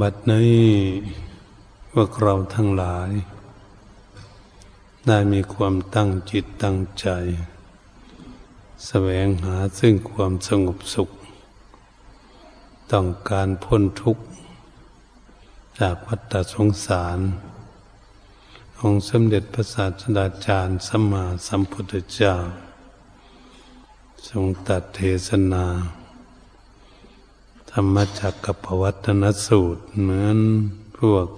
บัดนี้พวกเราทั้งหลาย ได้มีความตั้งจิตตั้งใจ แสวงหาซึ่งความสงบสุข ต้องการพ้นทุกข์จากวัฏสงสาร องค์สมเด็จพระศาสดาจารย์สัมมาสัมพุทธเจ้า ทรงตัดเทศนา ธรรมจักกับวัตนสูตร เหมือนพวก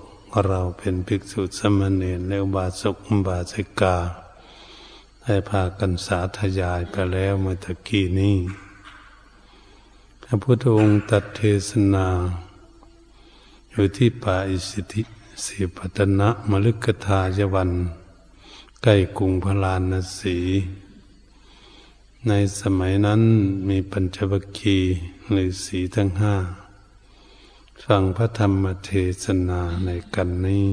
เราเป็นภิกษุสมณีและบาสุกบาสิกา ได้พากันสาธยายไปแล้วเมื่อตะกี้นี้พระพุทธองค์ตัดเทศนา อยู่ที่ป่าอิสิธิสีปัตนะมฤกทายวัน ใกล้กรุงพลานสี ในสมัยนั้นมีปัญจวัคคีย์ฤาษีทั้งห้าฟังพระธรรมเทศนาในกันนี้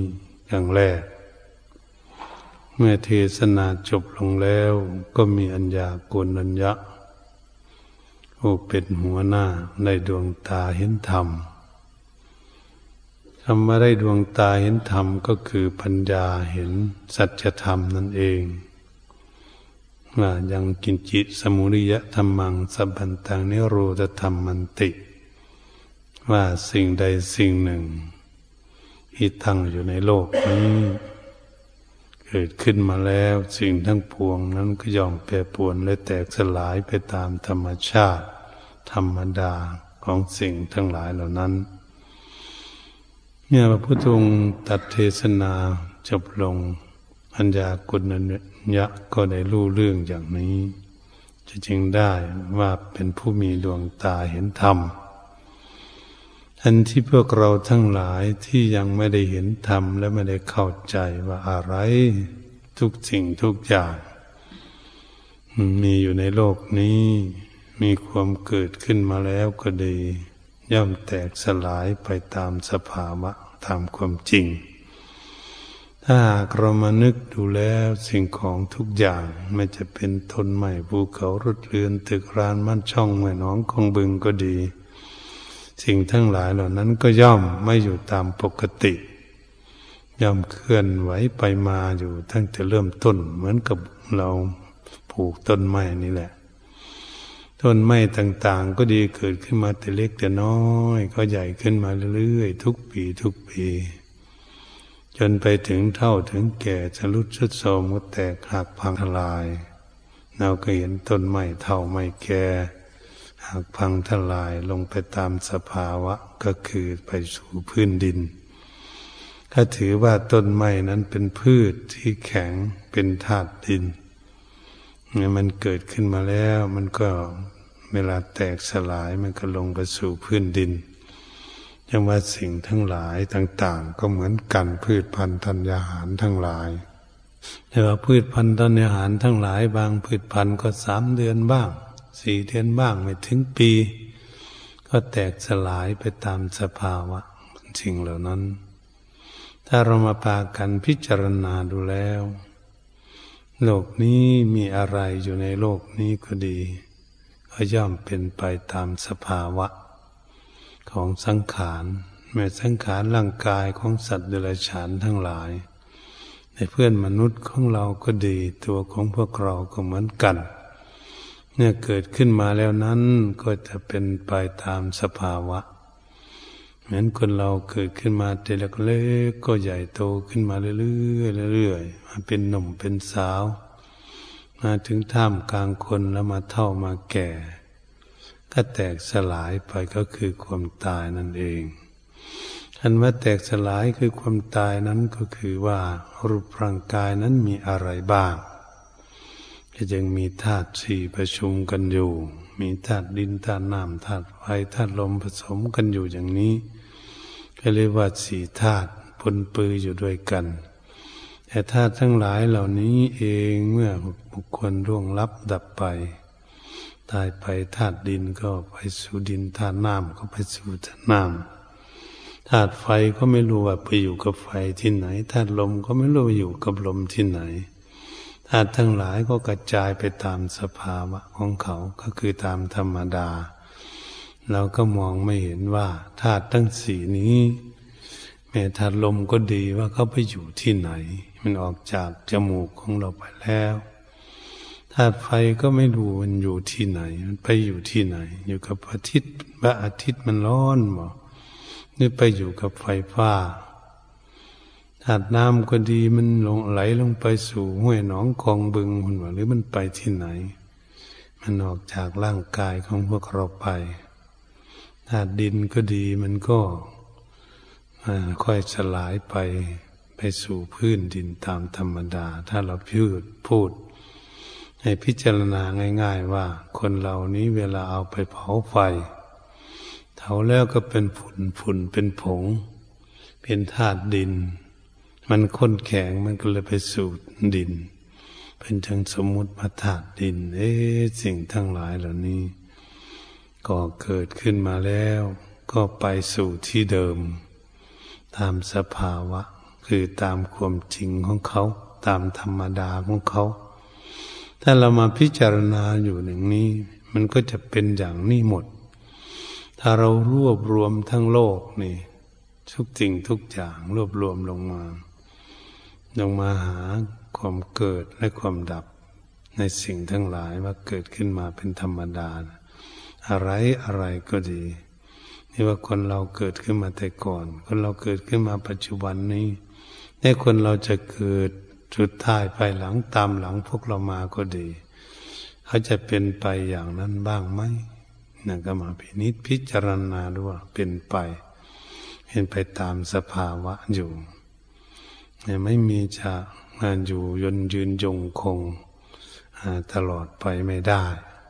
อย่างแรก เมื่อเทศนาจบลงแล้วก็มีอัญญากุลัญญะผู้เป็นหัวหน้าในดวงตาเห็นธรรมคำว่าได้ดวงตาเห็นธรรมก็คือปัญญาเห็นสัจธรรมนั่นเอง ว่ายังกินจิตสมุริยะธรรมังสับันตังนิโรธธรรมมันติ ว่าสิ่งใดสิ่งหนึ่งที่ตั้งอยู่ในโลกนี้ เกิดขึ้นมาแล้วสิ่งทั้งปวงนั้นก็ย่อมแปรปวนและแตกสลายไปตามธรรมชาติ ธรรมดาของสิ่งทั้งหลายเหล่านั้นเนี่ยพระพุทธองค์ตัดเทศนาจบลงอัญญากุณย ยะก็ได้รู้เรื่องอย่างนี้จะจึงได้ว่าเป็นผู้มีดวงตาเห็นธรรม อันที่พวกเราทั้งหลายที่ยังไม่ได้เห็นธรรมและไม่ได้เข้าใจว่าอะไร ทุกสิ่งทุกอย่าง มีอยู่ในโลกนี้ มีความเกิดขึ้นมาแล้วก็ดี ย่อมแตกสลายไปตามสภาวะตามความจริง ถ้าหากเรามานึกดูแล้วสิ่งของทุกอย่างไม่จะเป็นทนใหม่ภูเขารถเรือนตึกรานมั่นช่องแม่น้องคงบึงก็ดี สิ่งทั้งหลายเหล่านั้นก็ย่อมไม่อยู่ตามปกติ ย่อมเคลื่อนไหวไปมาอยู่ตั้งแต่เริ่มต้นเหมือนกับเราปลูกต้นไม้นี่แหละ ต้นไม้ต่างๆ ก็ดีเกิดขึ้นมาแต่เล็กแต่น้อย ก็ใหญ่ขึ้นมาเรื่อยๆทุกปีทุกปี จนไปถึงเท่าถึงแก่จะรุดชุดโทมก็แตกหักพังทลาย เราก็เห็นต้นไม้เท่าไม้แก่หักพังทลายลงไปตามสภาวะก็คือไปสู่พื้นดิน ถ้าถือว่าต้นไม้นั้นเป็นพืชที่แข็งเป็นธาตุดินเนี่ยมันเกิดขึ้นมาแล้วมันก็เวลาแตกสลายมันก็ลงไปสู่พื้นดิน ยังว่าสิ่งทั้งหลายต่าง ๆ ก็เหมือนกันพืชพันธุ์ธัญญาหารทั้งหลายแต่ว่าพืชพันธุ์ธัญญาหารทั้งหลาย บางพืชพันธุ์ก็สามเดือนบ้างสี่เดือนบ้างไม่ถึงปี ก็แตกสลายไปตามสภาวะสิ่งเหล่านั้น ถ้าเรามาปากันพิจารณาดูแล้ว โลกนี้มีอะไรอยู่ในโลกนี้ก็ดี ก็ย่อมเป็นไปตามสภาวะ ของสังขารแม้สังขารร่างกายของสัตว์เดรัจฉานทั้งหลาย ในเพื่อนมนุษย์ของเราก็ดี ตัวของพวกเราก็เหมือนกันเนี่ยเกิดขึ้นมาแล้วนั้นก็จะเป็นไปตามสภาวะเหมือนคนเราเกิดขึ้นมาแต่เล็กก็ใหญ่โตขึ้นมาเรื่อยๆเรื่อยๆมาเป็นหนุ่มเป็นสาว มาถึงท่ามกลางคนแล้วมาเท่ามาแก่ ก็แตกสลายไปก็คือความตายนั่นเองอันว่าแตกสลายคือความตายนั้นก็คือว่ารูปร่างกายนั้นมีอะไรบ้างก็ยังมีธาตุสี่ประชุมกันอยู่ มีธาตุดินธาตุน้ำธาตุไฟธาตุลมผสมกันอยู่อย่างนี้ก็เรียกว่าสี่ธาตุปนปืออยู่ด้วยกัน แต่ธาตุทั้งหลายเหล่านี้เองเมื่อบุคคลร่วงลับดับไป ตายไปธาตุดินก็ไปสู่ดินธาตุน้ำก็ไปสู่ธาตุน้ำธาตุไฟก็ไม่รู้ว่าไปอยู่กับไฟที่ไหนธาตุลมก็ไม่รู้ว่าอยู่กับลมที่ไหนธาตุทั้งหลายก็กระจายไปตามสภาวะของเขาก็คือตามธรรมดา เราก็มองไม่เห็นว่าธาตุทั้งสี่นี้แม้ธาตุลมก็ดีว่าเขาไปอยู่ที่ไหน มันออกจากจมูกของเราไปแล้ว ธาตุไฟก็ไม่รู้มันอยู่ที่ไหน มันไปอยู่ที่ไหน อยู่กับอาทิตย์ว่าอาทิตย์มันร้อนบ่นี่ไปอยู่กับไฟฟ้าธาตุน้ำก็ดีมันลงไหลลงไปสู่ห้วยหนองคลองบึงหุ่นว่าหรือมันไปที่ไหน มันออกจากร่างกายของพวกเราไปธาตุดินก็ดีมันก็ค่อยสลายไปไปสู่พื้นดินตามธรรมดา ถ้าเราพูดพูด ให้พิจารณาง่าย ๆว่า คนเหล่านี้เวลาเอาไปเผาไฟเผาแล้วก็เป็นฝุ่นฝุ่นเป็นผง เป็นธาตุดิน มันค้นแข็งมันก็เลยไปสู่ดิน เป็นจังสมมุติมาถาดดิน เอ๊สิ่งทั้งหลายเหล่านี้ ก็เกิดขึ้นมาแล้ว ก็ไปสู่ที่เดิม ตามสภาวะ คือตามความจริงของเขา ตามธรรมดาของเขา ถ้าเรามาพิจารณาอยู่อย่างนี้ มันก็จะเป็นอย่างนี้หมด ถ้าเรารวบรวมทั้งโลกนี่ ทุกสิ่งทุกอย่างรวบรวมลงมา ลงมาหาความเกิดและความดับ ในสิ่งทั้งหลายว่าเกิดขึ้นมาเป็นธรรมดา อะไรอะไรก็ดีนี่ว่าคนเราเกิดขึ้นมาแต่ก่อน คนเราเกิดขึ้นมาปัจจุบันนี้ในคนเราจะเกิด จุดท้ายภายหลังตามหลังพวกเรามาก็ดี เขาจะเป็นไปอย่างนั้นบ้างไหมนั่นก็มาพินิจพิจารณาดูว่าเป็นไป เห็นไปตามสภาวะอยู่ไม่มีจะงานอยู่ยนยืนยงคงตลอดไปไม่ได้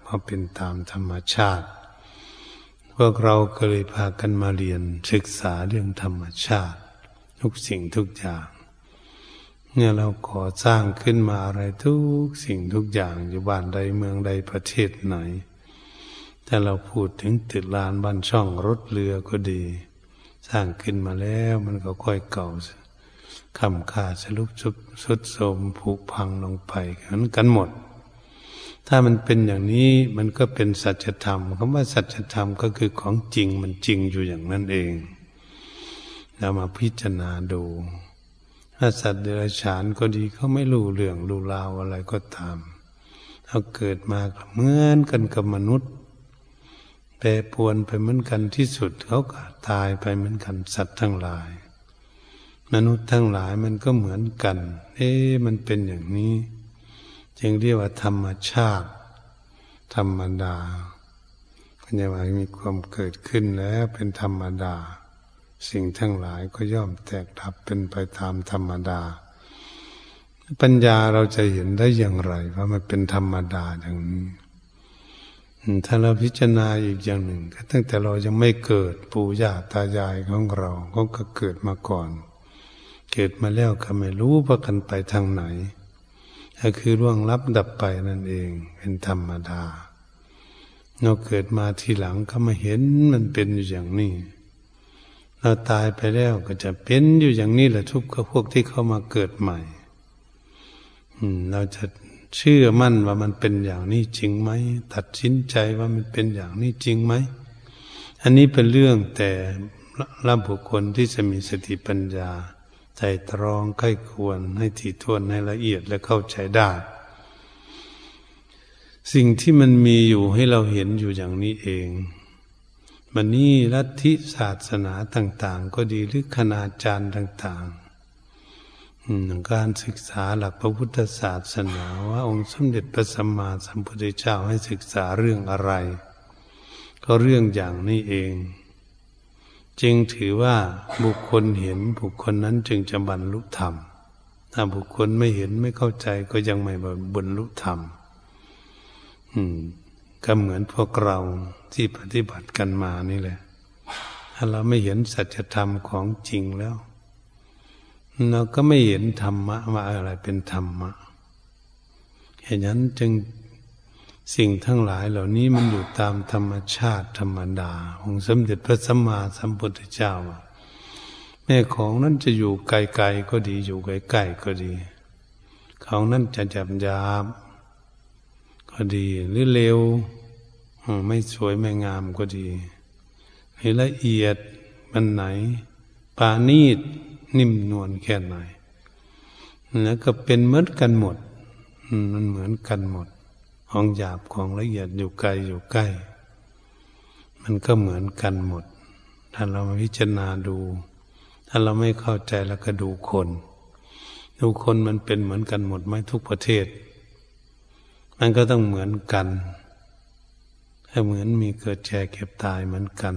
เพราะเป็นตามธรรมชาติ พวกเราก็เลยพากันมาเรียนศึกษาเรื่องธรรมชาติ ทุกสิ่งทุกอย่าง เนี่ยเราขอสร้างขึ้นมาอะไรทุกสิ่งทุกอย่างอยู่บ้านใดเมืองใดประเทศไหนถ้าเราพูดถึงตึกลานบ้านช่องรถเรือก็ดี สร้างขึ้นมาแล้วมันก็ค่อยเก่าคำขาดสรุปสุดสุดโสมผุพังลงไปกันกันหมด ถ้ามันเป็นอย่างนี้มันก็เป็นสัจธรรมคำว่าสัจธรรมก็คือของจริงมันจริงอยู่อย่างนั้นเองเรามาพิจารณาดู ถ้าสัตว์เดรัจฉานก็ดีเขาไม่รู้เรื่องรู้ราวอะไรก็ตามเขาเกิดมาเหมือนกันกับมนุษย์แปรปวนไปเหมือนกันที่สุดเขาก็ตายไปเหมือนกันสัตว์ทั้งหลาย มนุษย์ทั้งหลายมันก็เหมือนกัน เอ๊มันเป็นอย่างนี้ จึงเรียกว่าธรรมชาติ ธรรมดาก็จะว่ามีความเกิดขึ้นแล้วเป็นธรรมดา สิ่งทั้งหลายก็ย่อมแตกดับเป็นไปตามธรรมดา ปัญญาเราจะเห็นได้อย่างไรว่ามันเป็นธรรมดาอย่างนี้ถ้าเราพิจารณาอีกอย่างหนึ่งก็ตั้งแต่เรายังไม่เกิดปู่ย่าตายายของเราก็เกิดมาก่อน เกิดมาแล้วก็ไม่รู้ว่ากันไปทางไหนก็คือร่วงลับดับไปนั่นเองเป็นธรรมดาเราเกิดมาทีหลังก็มาเห็นมันเป็นอยู่อย่างนี้ เราตายไปแล้วก็จะเป็นอยู่อย่างนี้แหละทุกพวกที่เข้ามาเกิดใหม่เราจะเชื่อมั่นว่ามันเป็นอย่างนี้จริงไหมตัดสินใจว่ามันเป็นอย่างนี้จริงไหมอันนี้เป็นเรื่องแต่ละบุคคลที่จะมีสติปัญญา ใจตรองใกล้ควรให้ถี่ถ้วนให้ละเอียดและเข้าใจได้ สิ่งที่มันมีอยู่ให้เราเห็นอยู่อย่างนี้เอง มันนี่ลัทธิศาสนาต่าง ๆ ก็ดีหรือคณาจารย์ต่าง ๆ การศึกษาหลักพระพุทธศาสนาว่าองค์สมเด็จพระสัมมาสัมพุทธเจ้าให้ศึกษาเรื่องอะไร ก็เรื่องอย่างนี้เอง จึงถือว่าบุคคลเห็นบุคคลนั้นจึงจะบรรลุธรรม ถ้าบุคคลไม่เห็นไม่เข้าใจก็ยังไม่บรรลุธรรม อืม ก็เหมือนพวกเราที่ปฏิบัติกันมานี่แหละอาเราไม่เห็นสัจธรรมของจริงแล้ว เราก็ไม่เห็นธรรมะว่าอะไรเป็นธรรมะเหตุนั้นจึงสิ่งทั้งหลายเหล่านี้มันอยู่ตามธรรมชาติธรรมดา ของสมเด็จพระสัมมาสัมพุทธเจ้าแม่ของนั้นจะอยู่ไกลๆก็ดีอยู่ใกล้ๆก็ดี ของนั้นจะจับยาบ ก็ดี หรือเร็วไม่สวยไม่งามก็ดีให้ละเอียดมันไหน ปานีดนิ่มนวลแค่ไหน แล้วก็เป็นเหมือนกันหมดมันเหมือนกันหมด ของหยาบของละเอียดอยู่ไกลอยู่ใกล้ มันก็เหมือนกันหมด ถ้าเราพิจารณาดู ถ้าเราไม่เข้าใจแล้วก็ดูคน ดูคนมันเป็นเหมือนกันหมดไหมทุกประเทศ มันก็ต้องเหมือนกันถ้าเหมือนมีเกิดแก่เก็บตายเหมือนกัน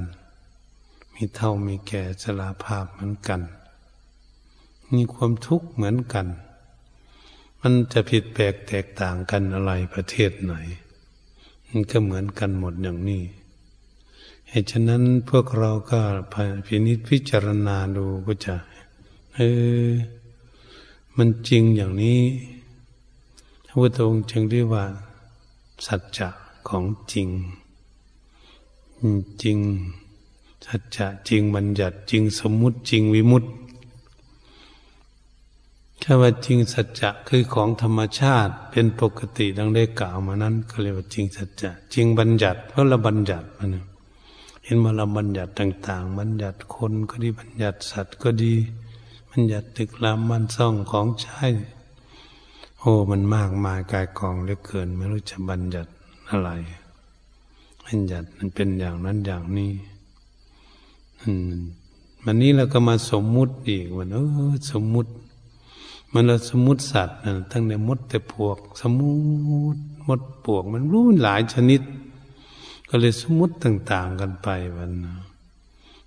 มีเท่ามีแก่ชราภาพเหมือนกัน มีความทุกข์เหมือนกัน มันจะผิดแปลกแตกต่างกันอะไรประเทศไหน มันก็เหมือนกันหมดอย่างนี้เหตุฉะนั้นพวกเราก็พินิจพิจารณาดูก็จะเออมันจริงอย่างนี้ ระพุทธองค์จึงเรียกว่า สัจจะของจริง จริง สัจจะจริงบัญญัติจริงสมมุติจริงวิมุตติถ้าว่าจริงสัจจะคือของธรรมชาติเป็นปกติดังได้กล่าวมานั้นก็เรียกว่าจริงสัจจะจริงบัญญัติเพราะเราบัญญัติมันเห็นมาเราบัญญัติต่าง ๆ บัญญัติคนก็ดีบัญญัติสัตว์ก็ดี บัญญัติตึกรามมันซ่องของใช้ โอ้มันมากมายกายกองเหลือเกิน ไม่รู้จะบัญญัติอะไรบัญญัติมันเป็นอย่างนั้นอย่างนี้อืมันนี้เราก็มาสมมุติอีกว่าเออสมมุติ มันเราสมมุติสัตว์นะทั้งในมดแต่พวก สมมุติมดปวก มันรู้หลายชนิด ก็เลยสมมุติต่าง ๆ กันไปวันนะ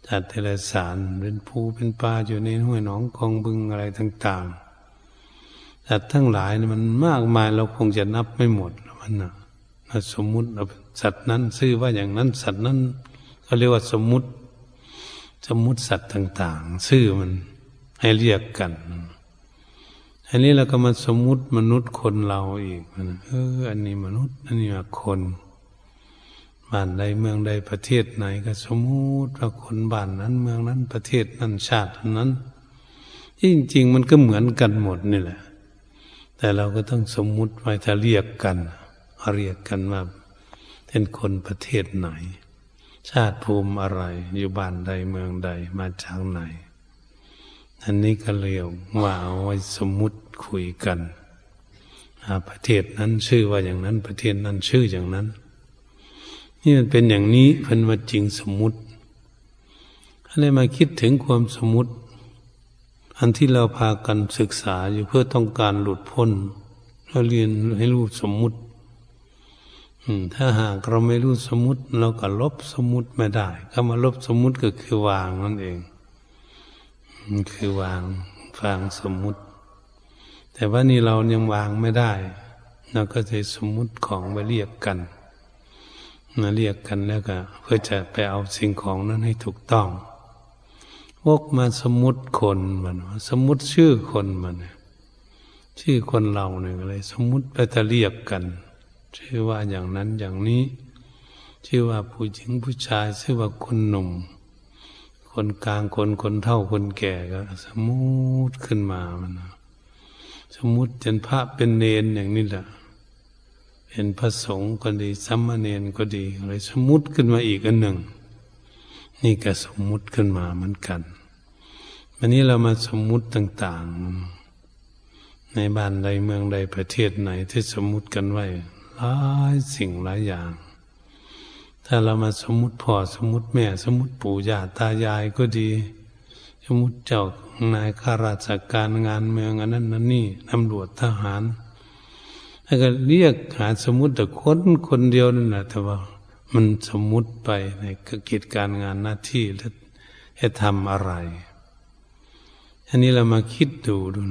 จัดเทเลสารเป็นภูเป็นปลาอยู่ในห้วยหนองคลองบึงอะไรต่าง ๆ จัดทั้งหลายมันมากมายเราคงจะนับไม่หมดมันนะสมมุติสัตว์นั้นชื่อว่าอย่างนั้น สัตว์นั้นเขาเรียกว่าสมมุติ สมมุติสัตว์ต่าง ๆ ชื่อมันให้เรียกกัน อันนี้เราก็มาสมมุติมนุษย์คนเราอีกเอออันนี้มนุษย์อันนี้คนบ้านใดเมืองใดประเทศไหนก็สมมุติว่าคนบ้านนั้น เมืองนั้นประเทศนั้นชาตินั้นจริงๆมันก็เหมือนกันหมดนี่แหละ แต่เราก็ต้องสมมุติไว้ถ้าเรียกกันเรียกกันว่าเป็นคนประเทศไหน ชาติภูมิอะไร อยู่บ้านใดเมืองใดมาจากไหน อันนี้ก็เรียกว่าเอาไว้สมมุติคุยกันประเทศนั้นชื่อว่าอย่างนั้น ประเทศนั้นชื่ออย่างนั้น นี่มันเป็นอย่างนี้เพิ่นว่าจริงสมมุติอะไรมาคิดถึงความสมมุติ อันที่เราพากันศึกษาอยู่เพื่อต้องการหลุดพ้นเราเรียนให้รู้สมมุติถ้าหากเราไม่รู้สมมติ เราก็ลบสมมติไม่ได้คำว่าลบสมมติก็คือวางนั่นเอง คือวางวางสมมุติ แต่ว่านี่เรายังวางไม่ได้เราก็จะสมมุติของมาเรียกกันมาเรียกกันแล้วก็ เพื่อจะไปเอาสิ่งของนั้นให้ถูกต้อง วกมาสมมุติคนมันสมมุติชื่อคนมันชื่อคนเราเนี่ยอะไรสมมุติไปจะเรียกกัน ชื่อว่าอย่างนั้นอย่างนี้ ชื่อว่าผู้หญิงผู้ชาย ชื่อว่าคนหนุ่ม คนกลางคนคนเท่าคนแก่ก็ สมมุติขึ้นมามันสมมุติเป็นพระเป็นเนนอย่างนี้แหละเป็นพระสงฆ์ก็ดีสัมมาเนนก็ดีอะไรสมมุติขึ้นมาอีกอันหนึ่งนี่ก็สมมุติขึ้นมาเหมือนกัน วันนี้เรามาสมมุติต่าง ๆ ในบ้านใดเมืองใดประเทศไหนที่สมมุติกันไว้หลายสิ่งหลายอย่าง ถ้าเรามาสมมติพ่อสมมติแม่ สมมติปู่ย่าตายายก็ดี สมมติเจ้านายข้าราชการงานเมืองอันนั้นนั่นนี่ตำรวจทหารแล้วก็เรียกหาสมมติแต่คนคนเดียวนั่นแหละแต่ว่า มันสมมุติไปในกิจการงานหน้าที่แล้วจะทำอะไร อันนี้เรามาคิดดูดู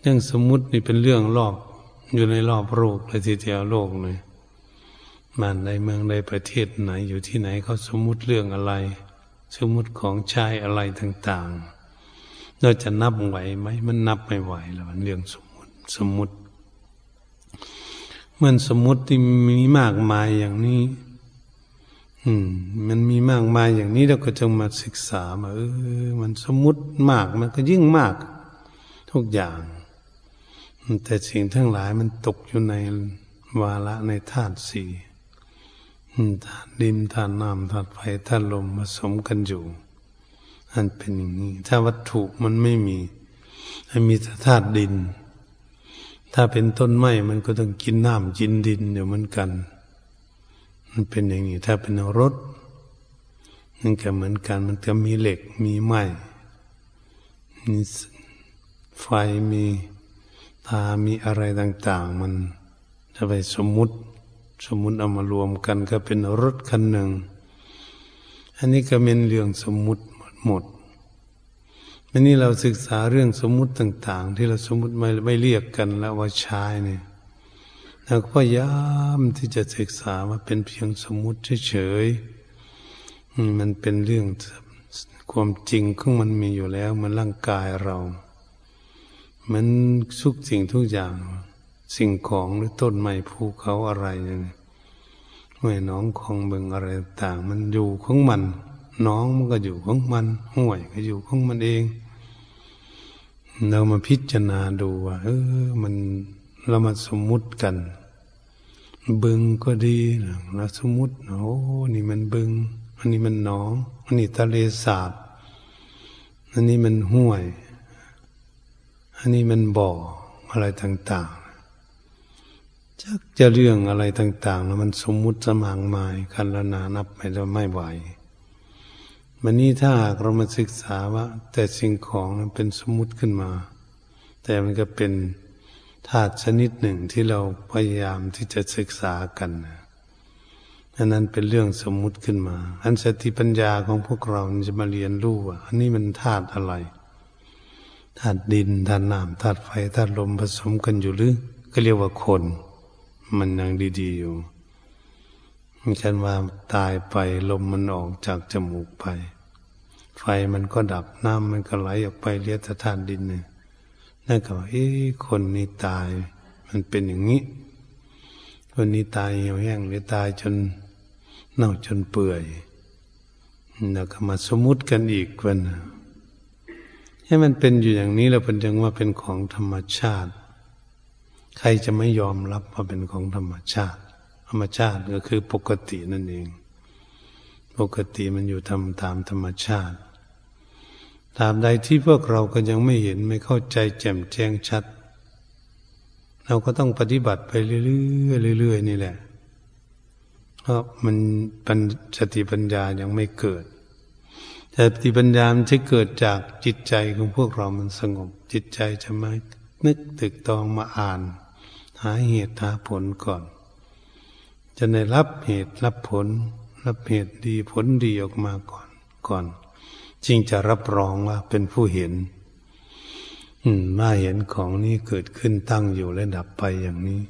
เรื่องสมมุตินี่เป็นเรื่องรอบ อยู่ในรอบโลกเลยทีเดียวโลกเลยบ้านใดเมืองใดประเทศไหนอยู่ที่ไหนเขาสมมุติเรื่องอะไร สมมุติของชายอะไรต่าง ๆ เราจะนับไหวไหมมันนับไม่ไหวแล้วมันเรื่องสมมุติสมมุติ เมื่อสมมุติที่มีมากมายอย่างนี้ อืม มันมีมากมายอย่างนี้เราก็จะมาศึกษามาเออมันสมมุติมากมันก็ยิ่งมาก ทุกอย่าง แต่สิ่งทั้งหลายมันตกอยู่ในวาระในธาตุสี่ธาตุดินธาตุน้ำธาตุไฟธาตุลมผสมกันอยู่อันเป็นอย่างนี้ ถ้าวัตถุมันไม่มีมันมีแต่ธาตุดิน ถ้าเป็นต้นไม้มันก็ต้องกินน้ำกินดินเดี๋ยวมันกัน มันเป็นอย่างนี้ ถ้าเป็นรถมันก็เหมือนกัน มันจะมีเหล็ก มีไม้ มีไฟ มีตา มีอะไรต่าง ๆ มันจะไปสมมุติ สมมุติเอามารวมกันก็เป็นรถคันหนึ่ง อันนี้ก็เป็นเรื่องสมมุติหมดวันนี้เราศึกษาเรื่องสมมุติต่าง ๆ ที่เราสมมุติไม่ไม่เรียกกันแล้วว่าชายเนี่ย เราก็พยายามที่จะศึกษาว่าเป็นเพียงสมมุติเฉยๆมันเป็นเรื่องความจริงของมันมีอยู่แล้วมันร่างกายเรามันทุกสิ่งทุกอย่าง สิ่งของหรือต้นไม้ภูเขาอะไรอย่างนี้ห้วยน้องคลองเบิงอะไรต่างมันอยู่ของมัน น้องมันก็อยู่ของมันห้วยก็อยู่ของมันเอง เรามาพิจารณาดูว่าเออมัน เรามาสมมุติกัน บึงก็ดีนะเราสมมุติ โอ้นี่มันบึง อันนี้มันหนอง อันนี้ทะเลสาบ อันนี้มันห้วย อันนี้มันบ่ออะไรต่างๆชักจะเรื่องอะไรต่าง ๆ แล้วมันสมมุติสมางมายคันละนานับไปแล้ไม่ไหวมันนี้ถ้าเรามาศึกษาว่า แต่สิ่งของนั้นเป็นสมมุติขึ้นมา แต่มันก็เป็น ธาตุชนิดหนึ่งที่เราพยายามที่จะศึกษากันอันนั้นเป็นเรื่องสมมุติขึ้นมา อันสติปัญญาของพวกเราจะมาเรียนรู้ว่าอันนี้มันธาตุอะไรธาตุดินธาตุน้ำธาตุไฟธาตุลมผสมกันอยู่หรือ ก็เรียกว่าคน มันยังดีๆอยู่ฉันว่าตายไปลมมันออกจากจมูกไป ไฟมันก็ดับน้ำมันก็ไหลออกไปเลียตธาตุดินเนี่ย นั่นก็ว่าเอ้คนนี้ตาย มันเป็นอย่างนี้ คนนี้ตายเหี่ยวแห้งหรือตายจนเน่าจนเปื่อยแล้วก็มาสมมุติกันอีกวันให้มันเป็นอยู่อย่างนี้แล้วเป็นยังว่าเป็นของธรรมชาติ ใครจะไม่ยอมรับว่าเป็นของธรรมชาติ ธรรมชาติก็คือปกตินั่นเอง ปกติมันอยู่ทำตามธรรมชาติ ตราบใดที่พวกเราก็ยังไม่เห็นไม่เข้าใจแจ่มแจ้งชัด เราก็ต้องปฏิบัติไปเรื่อยๆเรื่อยๆนี่แหละ เพราะมันปัญสติปัญญายังไม่เกิดแต่สติปัญญามันจะเกิดจากจิตใจของพวกเรามันสงบ จิตใจจะม่นึกตึกตองมาอ่าน หาเหตุหาผลก่อน จะได้รับเหตุรับผล รับเหตุดีผลดีออกมาก่อนก่อน จึงจะรับรองว่าเป็นผู้เห็นมาเห็นของนี้เกิดขึ้นตั้งอยู่และดับไปอย่างนี้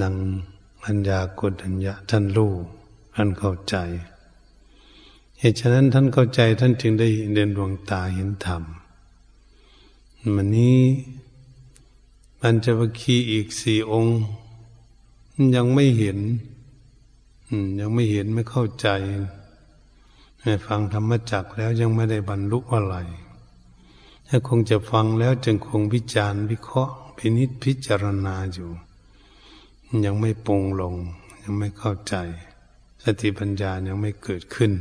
นังอัญญากดัญญาท่านรู้ท่านเข้าใจ เหตุฉะนั้นท่านเข้าใจท่านจึงได้เดินดวงตาเห็นธรรมมันนี้ปัญจวัคคีย์อีกสี่องค์ ยังไม่เห็นยังไม่เห็นไม่เข้าใจ ฟังธรรมจักแล้วยังไม่ได้บรรลุอะไรถ้าคงจะฟังแล้วจึงคงวิจารณ์วิเคราะห์พินิจพิจารณาอยู่ ยังไม่ปรงลง ยังไม่เข้าใจ สติปัญญายังไม่เกิดขึ้น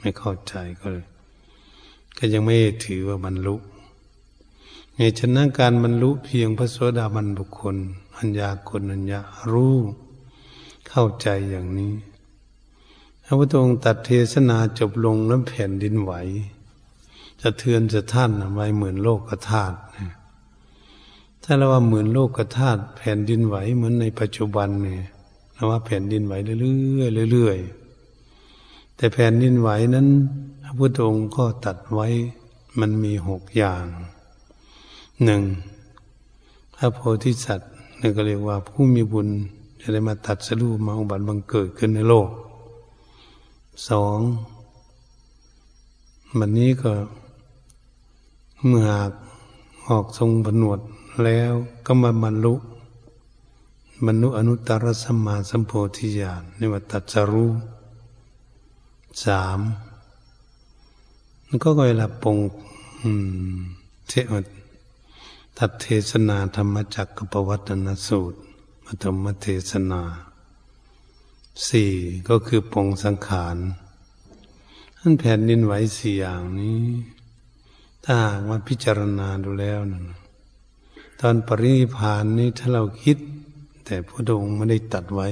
ไม่เข้าใจก็เลย ก็ยังไม่ถือว่าบรรลุเหตุฉะนั้นการบรรลุเพียงพระโสดาบันบุคคลอัญญาคนอัญญารู้ เข้าใจอย่างนี้ พระพุทธองค์ตัดเทศนาจบลงแล้วแผ่นดินไหวจะเทือนจะท่านไว้เหมือนโลกธาตุถ้าเราว่าเหมือนโลกธาตุแผ่นดินไหวเหมือนในปัจจุบันเนี่ยเราว่าแผ่นดินไหวเรื่อยๆเรื่อยๆแต่แผ่นดินไหวนั้น พระพุทธองค์ก็ตัดไว้มันมีหกอย่างหนึ่งพระโพธิสัตว์นี่ก็เรียกว่าผู้มีบุญจะได้มาตัดสรูปมาอุบัติบังเกิดขึ้นในโลก สองวันนี้ก็เมื่อหากออกทรงผนวดแล้วก็มาบรรลุบรรลุอนุตตรสัมมาสัมโพธิญาณนี่ว่าตัดสรู้สามมันก็เวลาปงเทวตัดเทศนาธรรมจักรปวัตนสูตรมธรรมเทศนา สี่ก็คือปงสังขารท่านแผ่นดินไหวสี่อย่างนี้ ถ้าว่าพิจารณาดูแล้วนะตอนปรินิพานนี้ถ้าเราคิด แต่พระองค์ไม่ได้ตัดไว้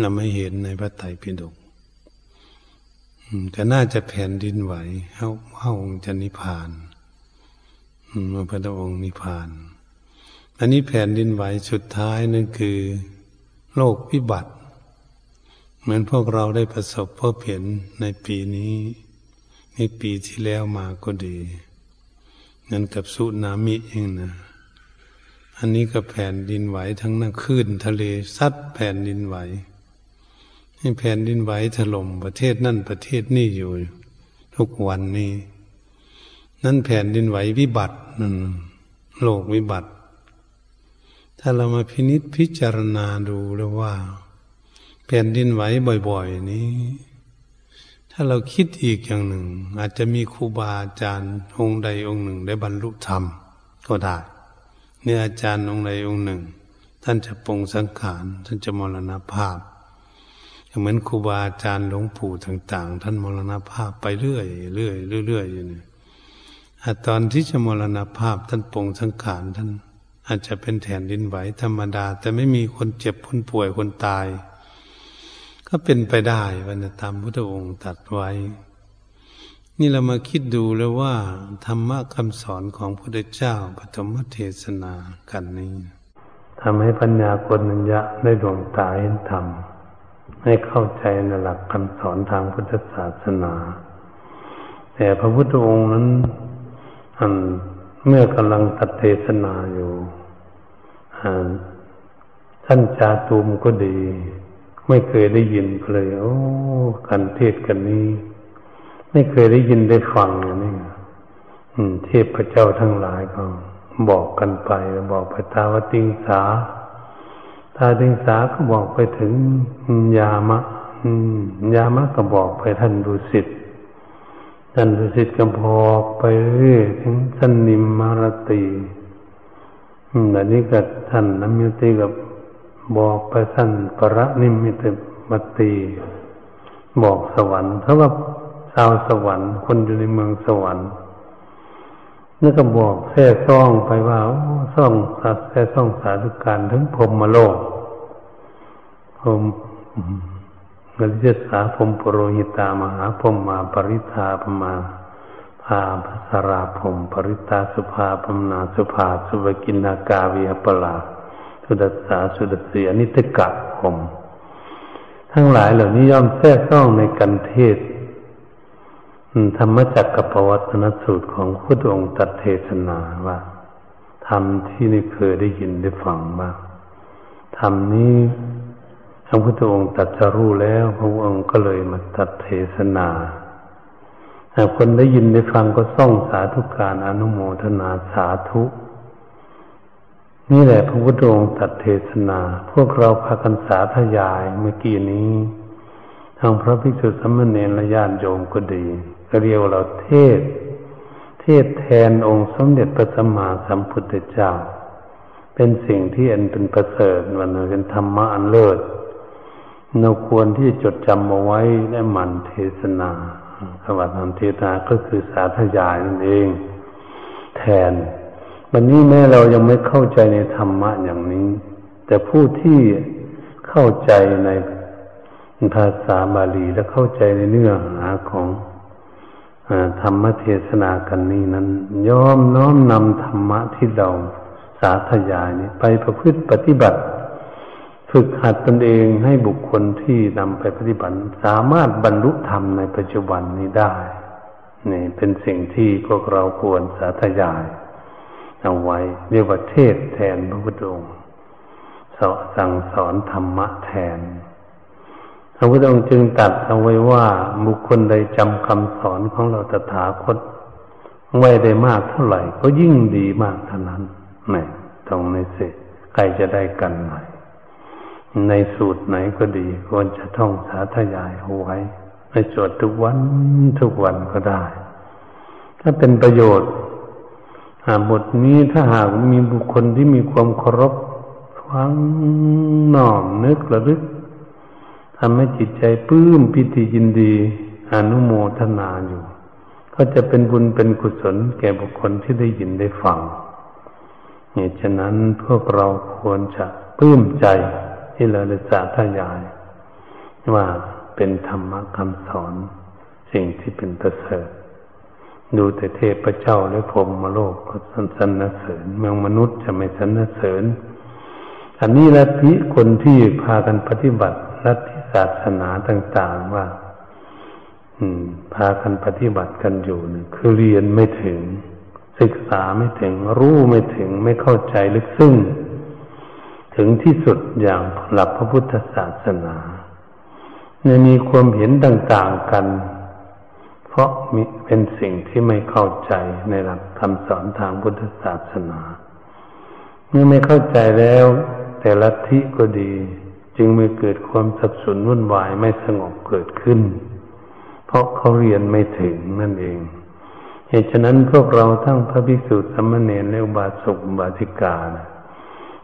เราไม่เห็นในพระไตรปิฎกแต่น่าจะแผ่นดินไหวเขาพระองค์จะนิพานเมื่อพระองค์นิพาน อันนี้แผ่นดินไหวสุดท้ายนั่นคือ โลกพิบัติ เหมือนพวกเราได้ประสบพบเห็นในปีนี้ ในปีที่แล้วมาก็ดีนั่นกับสุนามิเองนะ อันนี้ก็แผ่นดินไหวทั้งนั้นคลื่นทะเลซัดแผ่นดินไหว ให้แผ่นดินไหวถล่มประเทศนั่นประเทศนี่อยู่ ทุกวันนี้ นั่นแผ่นดินไหววิบัตินั่นโลกวิบัติ ถ้าเรามาพินิษพิจารณาดูแล้วว่า แผ่นดินไหวบ่อยๆ นี้ ถ้าเราคิดอีกอย่างหนึ่ง อาจจะมีครูบาอาจารย์องค์ใดองค์หนึ่ง ได้บรรลุธรรมก็ได้เนี่ยอาจารย์องค์ใดองค์หนึ่ง ท่านจะปรงสังขารท่านจะมรณภาพเหมือนครูบาอาจารย์หลวงปู่ต่าง ๆ ท่านมรณภาพไปเรื่อยเรื่อยเรื่อยอยู่เนี่ยตอนที่จะมรณภาพท่านปรงสังขารท่านอาจจะเป็นแผ่นดินไหวธรรมดา แต่ไม่มีคนเจ็บคนป่วยคนตาย ก็เป็นไปได้วันตามพุทธองค์ตัดไว้ นี่เรามาคิดดูแล้วว่า ธรรมะคำสอนของพระพุทธเจ้าปฐมเทศนากันนี้ทำให้ปัญญาคนนัญญะได้ดวงตาเห็นธรรม ให้เข้าใจในหลักคำสอนทางพุทธศาสนา แต่พระพุทธองค์นั้นอันเมื่อกำลังตัดเทศนาอยู่ท่านจาตูมก็ดี ไม่เคยได้ยินเลยโอ้กันเทศกันนี้ ไม่เคยได้ยินได้ฟังอย่างนี่เทพเจ้าทั้งหลายก็บอกกันไปบอกไปตาวติงสาตาติงสาก็บอกไปถึงยามะยามะก็บอกไปท่านดุสิตท่านดุสิตก็บอกไปเรื่อยถึงท่านนิมมารตีแต่นี้ก็ท่านน้ำมิติกับ บอกไปท่านปรนิมิตมตี บอกสวรรค์เพราะว่าชาวสวรรค์ คนอยู่ในเมืองสวรรค์นี่ก็บอกแท้ซ่องไปว่าซ่องสัตแท้ซ่องสาธุการถึงพรมมาโลกพรมเงิเจสาพรมปรหิตามหาพรมมาปริธาปมาพาภสราพรมปริตาสุภาพมนาสุภาสุภกินากาวิหปลา สุดัสสาสุดัสเสียนิตกะพรมทั้งหลายเหล่านี้ย่อมแท้ซ่องในกันเทศธรรมจักรกัปวัตนสูตรของพระองค์ตัดเทศนาว่าธรรมที่นี่เคยได้ยินได้ฟังมาธรรมนี้พระพุทธองค์ตัดจะรู้แล้วพระองค์ก็เลยมาตัดเทศนาแต่คนได้ยินได้ฟังก็ส่องสาธุการอนุโมทนาสาธุ นี่แหละพระพุทธองค์ตัดเทศนา พวกเราพากันสาธยายเมื่อกี้นี้ ทางพระภิกษุสมณเณรและญาติโยมก็ดีก็เรียกเราเทศ เทศแทนองค์สมเด็จพระสัมมาสัมพุทธเจ้า เป็นสิ่งที่อันเป็นประเสริฐมันเป็นธรรมะอันเลิศเราควรที่จดจำเอาไว้และหมั่นเทศนาสวัสดิ์เทศนาก็คือสาธยายนั่นเอง แทน วันนี้แม้เรายังไม่เข้าใจในธรรมะอย่างนี้ แต่ผู้ที่เข้าใจในภาษาบาลีและเข้าใจในเนื้อหาของธรรมเทศนากันนี้นั้นย่อมน้อมนำธรรมะที่เราสาธยายนี้ไปประพฤติปฏิบัติ ฝึกหัดตนเองให้บุคคลที่นำไปปฏิบัติ สามารถบรรลุธรรมในปัจจุบันนี้ได้ นี่เป็นสิ่งที่พวกเราควรสาธยาย เอาไว้ เรียกว่าเทศแทนพระพุทธองค์สั่งสอนธรรมะแทน พระพุทธองค์จึงตัดเอาไว้ว่าบุคคลใดจำคำสอนของเราตถาคต ไว้ได้มากเท่าไหร่ ก็ยิ่งดีมากเท่านั้นนี่ตรงในเสใครจะได้กันไหนในสูตรไหนก็ดีควรจะท่องสาธยายเอาไว้ในสวดทุกวันทุกวันก็ได้ ถ้าเป็นประโยชน์ บทนี้ถ้าหากมีบุคคลที่มีความเคารพฟังน้อมนึกระลึกทำให้จิตใจปลื้มปิติยินดี อนุโมทนาอยู่ ก็จะเป็นบุญเป็นกุศลแก่บุคคลที่ได้ยินได้ฟังเหตุฉะนั้นพวกเราควรจะปลื้มใจที่เราได้สาธยาย ว่าเป็นธรรมะคำสอน สิ่งที่เป็นประเสริฐ ดูแต่เทพเจ้าและพรหมโลกก็สรรเสริญ เมืองมนุษย์จะไม่สรรเสริญ อันนี้ลัทธิคนที่พากันปฏิบัติลัทธิศาสนาต่าง ๆว่า อืม พากันปฏิบัติกันอยู่นคือเรียนไม่ถึง ศึกษาไม่ถึง รู้ไม่ถึงไม่เข้าใจลึกซึ้งถึงที่สุดอย่างหลักพระพุทธศาสนาเนี่ยมีความเห็นต่าง ๆ กัน เพราะมีเป็นสิ่งที่ไม่เข้าใจในหลักคำสอนทางพุทธศาสนาเมื่อไม่เข้าใจแล้ว แต่ลัทธิก็ดี จึงไม่เกิดความสับสนวุ่นวายไม่สงบเกิดขึ้น เพราะเขาเรียนไม่ถึงนั่นเองเหตุฉะนั้นพวกเราทั้งพระภิกษุสมณเณรและอุบาสกบาสิกานะ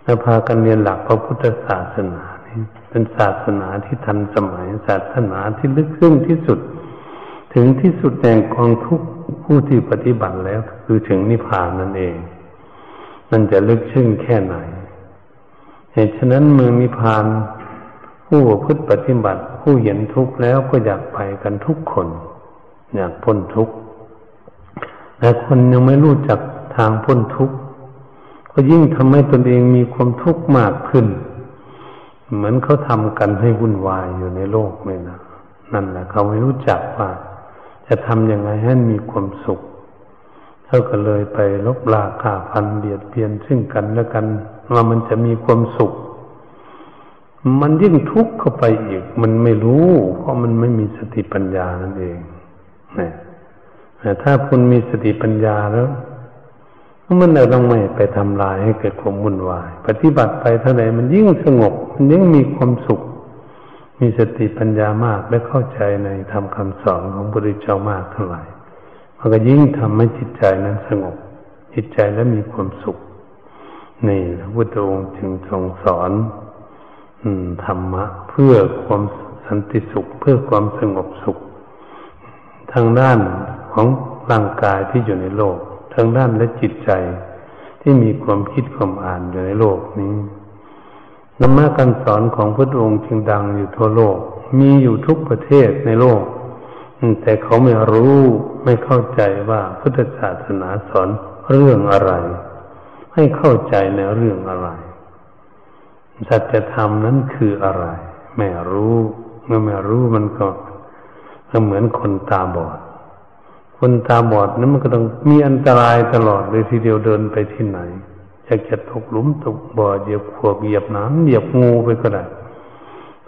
และพากันเรียนหลักพระพุทธศาสนานี่เป็นศาสนาที่ทันสมัยศาสนาที่ลึกซึ้งที่สุด ถึงที่สุดแห่งกองทุกผู้ที่ปฏิบัติแล้ว คือถึงนิพพานนั่นเอง มันจะลึกซึ้งแค่ไหน เหตุฉะนั้นเมืองนิพพานผู้พึ่ปฏิบัติ ผู้เห็นทุกข์แล้วก็อยากไปกันทุกคน อยากพ้นทุกข์แต่คนยังไม่รู้จักทางพ้นทุกข์ก็ยิ่งทำให้ตนเองมีความทุกข์มากขึ้น เหมือนเขาทำกันให้วุ่นวายอยู่ในโลกเลยนะนั่นแหละเขาไม่รู้จักว่า จะทำยังไงให้มีความสุขเขาก็เลยไปลบลาข่าพันเบียดเบียนซึ่งกันและกันว่ามันจะมีความสุข มันยิ่งทุกข์เข้าไปอีก มันไม่รู้ เพราะมันไม่มีสติปัญญานั่นเองนะแต่ถ้าคุณมีสติปัญญาแล้วมันเราต้องไม่ไปทำลายให้เกิดความวุ่นวาย ปฏิบัติไปเท่าไหร่มันยิ่งสงบ มันยิ่งมีความสุข มีสติปัญญามากและเข้าใจในธรรมคาสอนของพระพุทธเจ้ามากเท่าไหร่มันก็ยิ่งทำให้จิตใจนั้นสงบ จิตใจและมีความสุข นี่พระพุทธองค์จึงทรงสอนธรรมะ เพื่อความสันติสุข เพื่อความสงบสุข ทางด้านของร่างกายที่อยู่ในโลก ทางด้านและจิตใจที่มีความคิดความอ่านอยู่ในโลกนี้ ธรรมะการสอนของพระองค์จึงดังอยู่ทั่วโลก มีอยู่ทุกประเทศในโลก แต่เขาไม่รู้ไม่เข้าใจว่าพุทธศาสนาสอนเรื่องอะไร ให้เข้าใจในเรื่องอะไรสัจธรรมนั้นคืออะไร ไม่รู้เมื่อไม่รู้มันก็เหมือนคนตาบอด คนตาบอดนั้นมันก็ต้องมีอันตรายตลอดเลยทีเดียวเดินไปที่ไหน อยากจะตกหลุมตกบ่อเหยียบขวบเหยียบน้ำเหยียบงูไปก็ได้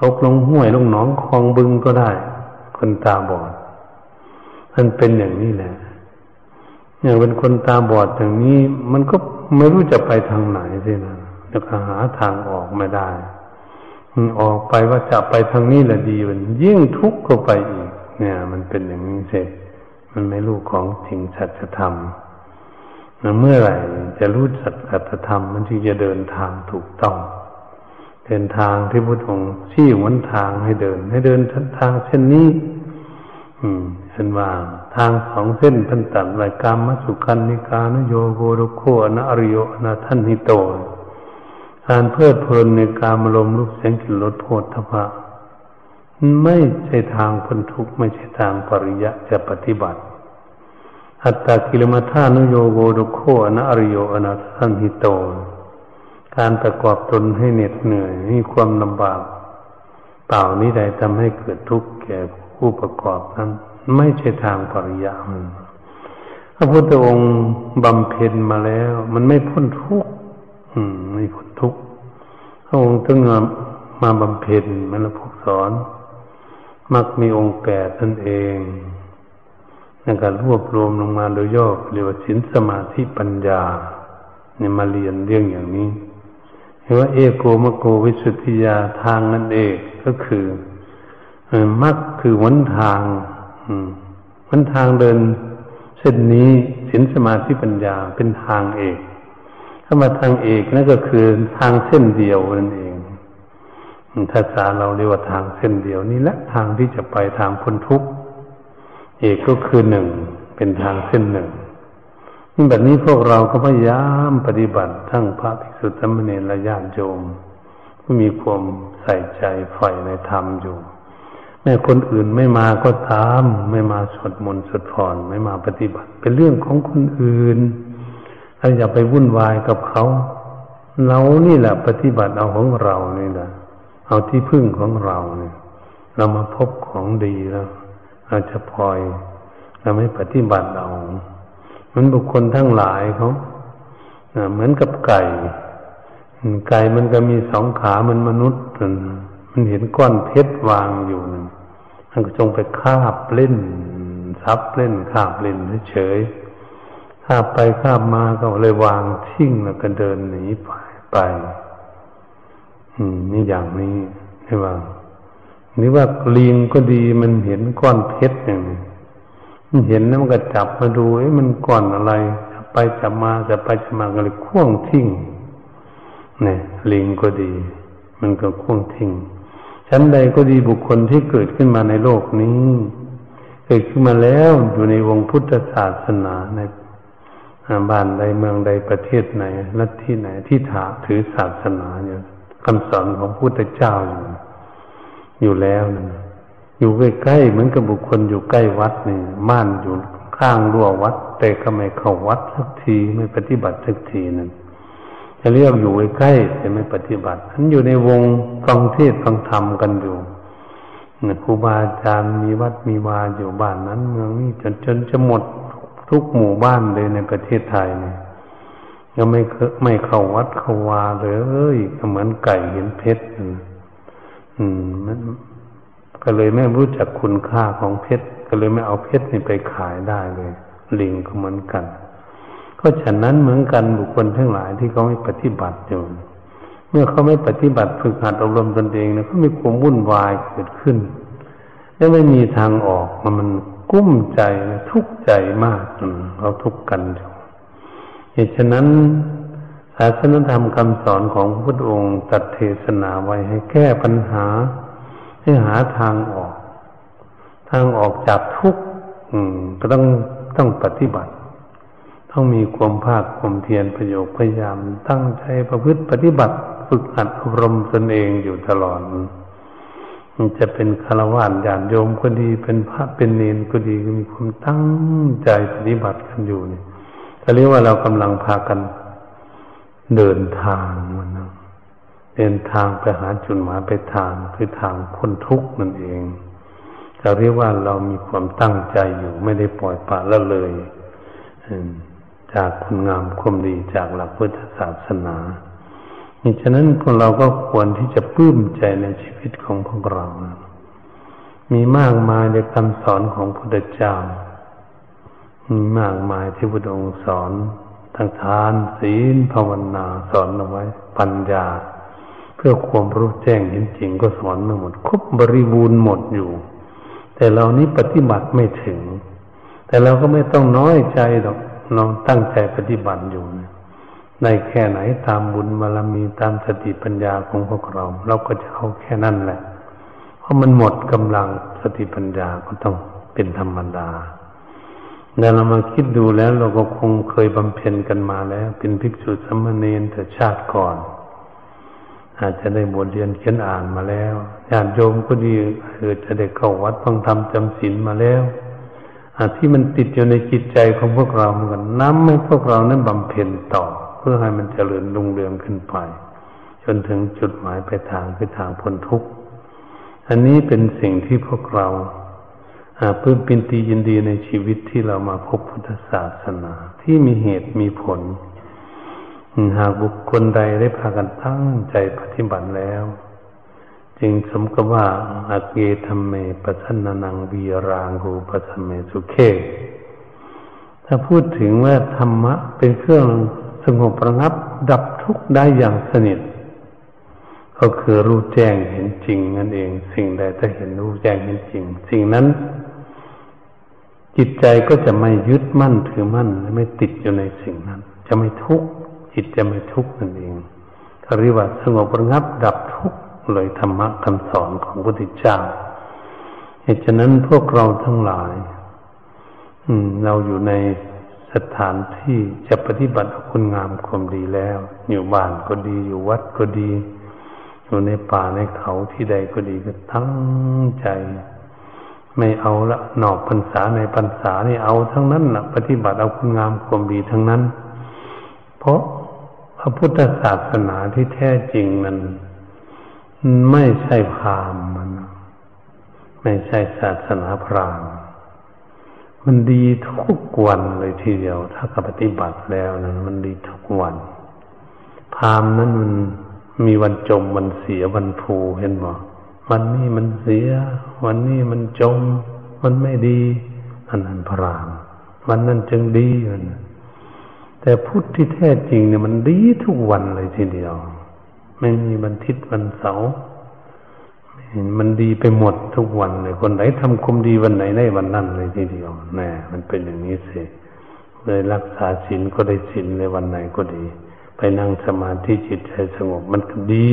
ตกลงห้วยลงหนองคลองบึงก็ได้ คนตาบอดมันเป็นอย่างนี้แหละอย่างเป็นคนตาบอดอย่างนี้ มันก็ไม่รู้จะไปทางไหนสินะแล้วก็หาทางออกไม่ได้ออกไปว่าจะไปทางนี้แหละดีมันยิ่งทุกข์ก็ไปอีก เนี่ย มันเป็นอย่างนี้เสร็จมันไม่รู้ของจริงสัจธรรม เมื่อไหร่จะรู้สัจธรรมมันจึงจะเดินทางถูกต้อง เดินทางที่พุทธองค์ชี้หนทางให้เดิน ให้เดินทางเส้นนี้ อืมเห็นว่า ทางสองเส้นพันตัดรายกรรมมสุขันนิกานโยโกโรโคอนะอริโยนะท่านหิโตการเพลิดเพลินในการมลมรูปเสียงกลิ่นรสโพธพะไม่ใช่ทางพ้นทุกข์ไม่ใช่ทางปริยะจะปฏิบัติ อัตตากิลมัฐานุโยโกดุโคอนะอริโยอนาสันหิโต การประกอบตนให้เหน็ดเหนื่อยมีความลำบากเปล่านี้ใดทำให้เกิดทุกข์แก่ผู้ประกอบนั้น ไม่ใช่ทางปริยะมันพระพุทธองค์บำเพ็ญมาแล้ว มันไม่พ้นทุกข์ไม่พ้นทุกข์พระองค์ต้องมาบำเพ็ญมันละพกสอน มักมีองค์แปดนั่นเอง ในการรวบรวมลงมาโดยย่อเรียกว่าสินสมาธิปัญญาเนี่ยมาเรียนเรื่องอย่างนี้เห็นว่าเอโกมโกวิสุทธิยาทางนั่นเองก็คือมักคือวันทางวันทางเดินเส้นนี้สินสมาธิปัญญาเป็นทางเอกถ้ามาทางเอกนั่นก็คือทางเส้นเดียวนั่นเองถ้าสาเราเรียกว่าทางเส้นเดียวนี่แหละทางที่จะไปทางพ้นทุกข์ อกก็คือหนึ่งเป็นทางเส้นหนึ่งแบบนี้พวกเราก็พยายามปฏิบัติทั้งพระภิกษุสมณีและญาติโยมก็มีความใส่ใจใฝ่ในธรรมอยู่ แม้คนอื่นไม่มาก็ตาม ไม่มาสวดมนต์สวดพรไม่มาปฏิบัติ เป็นเรื่องของคนอื่นเราอย่าไปวุ่นวายกับเขา เรานี่แหละปฏิบัติเอาของเรานี่แหละเอาที่พึ่งของเราเนี่ยเรามาพบของดีแล้ว เราจะพลอยเราไม่ปฏิบัติเอามันบุคคลทั้งหลายเขาเหมือนกับไก่ ไก่มันก็มีสองขามันมนุษย์มันเห็นก้อนเพชรวางอยู่มันก็จงไปคาบเล่นซับเล่นคาบเล่นเฉยคาบไปคาบมาก็เลยวางทิ้งแล้วก็เดินหนีไปไป อืมนี่อย่างนี้ใช่ไหม ว่านี่ว่าลิงก็ดีมันเห็นก้อนเพชรอย่างนี้เห็นแล้วมันก็จับมาดูไอ้มันก่อนอะไรจับไปจับมาจับไปจับมาก็เลยข่วงทิ้งเนี่ยลิงก็ดี มันก็ข่วงทิ้งชั้นใดก็ดีบุคคลที่เกิดขึ้นมาในโลกนี้ เกิดขึ้นมาแล้วอยู่ในวงพุทธศาสนาในบ้านใดเมืองใดประเทศไหนลัทธิไหนที่ถาถือศาสนาอยู่คำสอนของพุทธเจ้าอยู่ อยู่แล้วนะอยู่ใกล้ๆเหมือนกับบุคคลอยู่ใกล้วัดนี่ม่านอยู่ข้างรั้ววัด แต่ก็ไม่เข้าวัดสักทีไม่ปฏิบัติสักทีนั่นจะเรียกอยู่ใกล้แต่ไม่ปฏิบัติฉันอยู่ในวงฟังเทศฟังธรรมกันอยู่ครูบาอาจารย์มีวัดมีวาอยู่บ้านนั้น เมืองนี้จนจนจะหมดทุกหมู่บ้านเลยในประเทศไทยเนี่ยก็ไม่ไม่เข้าวัดเข้าวาเลยก็เหมือนไก่เห็นเพชร อืมมันก็เลยไม่รู้จักคุณค่าของเพชรก็เลยไม่เอาเพชรนี่ไปขายได้เลยลิงก็เหมือนกัน ก็ฉะนั้นเหมือนกันบุคคลทั้งหลายที่เขาไม่ปฏิบัติอยู่เมื่อเขาไม่ปฏิบัติฝึกหัดอบรมตนเองเนี่ยเขามีความวุ่นวายเกิดขึ้น และไม่มีทางออกมันมันกุ้มใจทุกข์ใจมากเขาทุกข์กันอยู่เหตุฉะนั้น ศาสนธรรมคำสอนของพระพุทธองค์ตัดเทศนาไว้ให้แก้ปัญหา ให้หาทางออก ทางออกจากทุกข์ก็ต้องต้องปฏิบัติ ต้องมีความภาคความเพียรประโยคพยายาม ตั้งใจประพฤติปฏิบัติ ฝึกหัดอบรมตนเองอยู่ตลอดจะเป็นคารวะญาติโยมก็ดี เป็นพระเป็นเนนก็ดีมีความตั้งใจปฏิบัติกันอยู่เนี่ก็เรียกว่าเรากำลังพากัน เดินทางมันนะเดินทางไปหาจุดหมายไปทางคือทางพ้นทุกข์นั่นเองเราเรียกว่าเรามีความตั้งใจอยู่ไม่ได้ปล่อยปละละเลยจากคุณงามความดีจากหลักพุทธศาสนานี่ฉะนั้นพวกเราก็ควรที่จะปลื้มใจในชีวิตของพวกเรา มีมากมายในคำสอนของพระพุทธเจ้ามีมากมายที่พระองค์สอน ทั้งทานศีลภาวนาสอนเอาไว้ ปัญญา เพื่อความรู้แจ้งเห็นจริงก็สอนมาหมดครบบริบูรณ์หมดอยู่ แต่เรานี้ปฏิบัติไม่ถึง แต่เราก็ไม่ต้องน้อยใจหรอกเราตั้งใจปฏิบัติอยู่ในแค่ไหนตามบุญบารมีตามสติปัญญาของพวกเรา เราก็จะเอาแค่นั้นแหละ เพราะมันหมดกำลังสติปัญญาก็ต้องเป็นธรรมดา แต่เรามาคิดดูแล้วเราก็คงเคยบำเพ็ญกันมาแล้ว เป็นภิกษุสมณีนแต่ชาติก่อน อาจจะได้บทเรียนเขียนอ่านมาแล้วญาติโยมก็ดีเออจะได้เข้าวัดฟังธรรมจำศีลมาแล้วอาที่มันติดอยู่ในจิตใจของพวกเราเหมือนกันน้ำให้พวกเรานั้นบำเพ็ญต่อ เพื่อให้มันเจริญรุ่งเรืองขึ้นไป จนถึงจุดหมายไปทางไปทางพ้นทุกข์อันนี้เป็นสิ่งที่พวกเรา เพิ่มปินตียินดีในชีวิตที่เรามาพบพุทธศาสนา ที่มีเหตุมีผล หากบุคคลใดได้พากันตั้งใจปฏิบัติแล้ว จึงสมกับว่าอาเกธรรมเมปัสนนังวีรางหูปัสเมสุเคถ้าพูดถึงว่าธรรมะเป็นเครื่องสงบระงับดับทุกข์ได้อย่างสนิทก็คือรู้แจ้งเห็นจริงนั่นเอง สิ่งใดถ้าเห็นรู้แจ้งเห็นจริง สิ่งนั้น จิตใจก็จะไม่ยึดมั่นถือมั่นไม่ติดอยู่ในสิ่งนั้น จะไม่ทุกข์จิตจะไม่ทุกข์นั่นเองเขาเรียกว่าสงบระงับดับทุกข์เลยธรรมะคำสอนของพระพุทธเจ้าเหตุฉะนั้นพวกเราทั้งหลาย อืม เราอยู่ในสถานที่จะปฏิบัติคุณงามความดีแล้ว อยู่บ้านก็ดีอยู่วัดก็ดี อยู่ในป่าในเขาที่ใดก็ดีก็ตั้งใจ ไม่เอาละนอกพรรษาในพรรษานี่เอาทั้งนั้นนะปฏิบัติเอาคุณงามความดีทั้งนั้น เพราะพระพุทธศาสนาที่แท้จริงนั้นไม่ใช่พราหมณ์มัน ไม่ใช่ศาสนาพราหมณ์มันดีทุกวันเลยทีเดียว ถ้ากับปฏิบัติแล้วนั้นมันดีทุกวัน พราหมณ์นั้นมันมีวันจมวันเสียวันภูเห็นบ่ วันนี้มันเสีย วันนี้มันจม มันไม่ดีอันนั้นพรามวันนั้นจึงดีมันแต่พุทธที่แท้จริงเนี่ยมันดีทุกวันเลยทีเดียว ไม่มีวันทิศวันเสาร์มันดีไปหมดทุกวันเลยคนไหนทำคุมดีวันไหนได้วันนั้นเลยทีเดียวแน่มันเป็นอย่างนี้สิเลยรักษาศีลก็ได้ศีลในวันไหนก็ดี ไปนั่งสมาธิจิตใจสงบมันก็ดี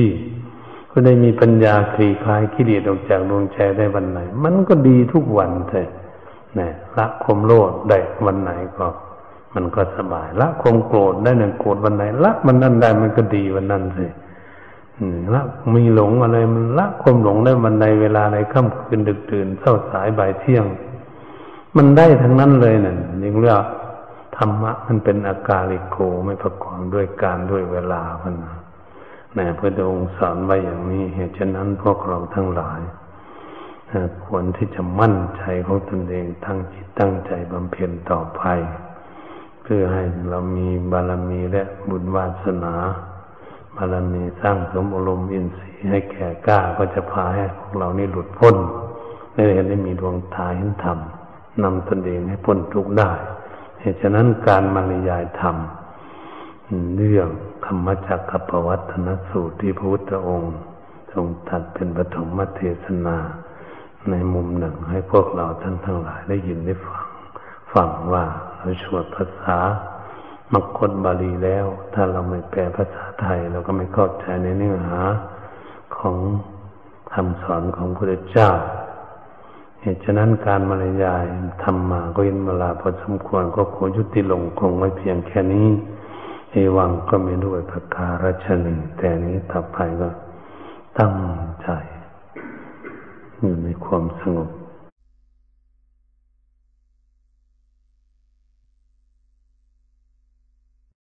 ก็ได้มีปัญญาคลี่คลายกิเลสออกจากดวงใจได้วันไหน มันก็ดีทุกวันเลยนะละความโลภได้วันไหนก็ มันก็สบาย ละความโกรธได้หนึ่งโกรธวันไหนละมันนั่นได้มันก็ดีวันนั้นสิละมีหลงอะไรมันละความหลงได้มันในเวลาในค่ำคืนดึกดื่นเศร้าสายบ่ายเที่ยง มันได้ทั้งนั้นเลยนั่นยังเรียกธรรมะมันเป็นอากาลิโกไม่ประกอบด้วยการด้วยเวลามันนะ พระองค์สอนไว้อย่างนี้ เหตุฉะนั้นพวกเราทั้งหลายควรที่จะมั่นใจของตนเองทั้งจิตตั้งใจบำเพ็ญต่อไป เพื่อให้เรามีบารมีและบุญวาสนา บารมีสร้างสมอารมณ์อินทรีย์ให้แก่กล้าก็จะพาให้พวกเรานี่หลุดพ้นได้เห็นได้มีดวงตาเห็นธรรมนำตนเองให้พ้นทุกข์ได้ เหตุฉะนั้นการบรรยายธรรมเรื่อง ธรรมจักรปวัตนสูตรที่พระพุทธองค์ทรงตัดเป็นปฐมเทศนา ในมุมหนึ่งให้พวกเราท่านทั้งหลายได้ยินได้ฟังฟังว่าเราชวดภาษามักคนบาลีแล้ว ถ้าเราไม่แปลภาษาไทย เราก็ไม่เข้าใจในเนื้อหาของคำสอนของพระเจ้า เหตุฉะนั้นการบรรยายทำมาก็ยินเวลาพอสมควรก็ขอยุติลงคงไว้เพียงแค่นี้ เอวังก็ไม่ด้วยประการชนีแต่นี้ต่อไปก็ตั้งใจอยู่ในความสงบ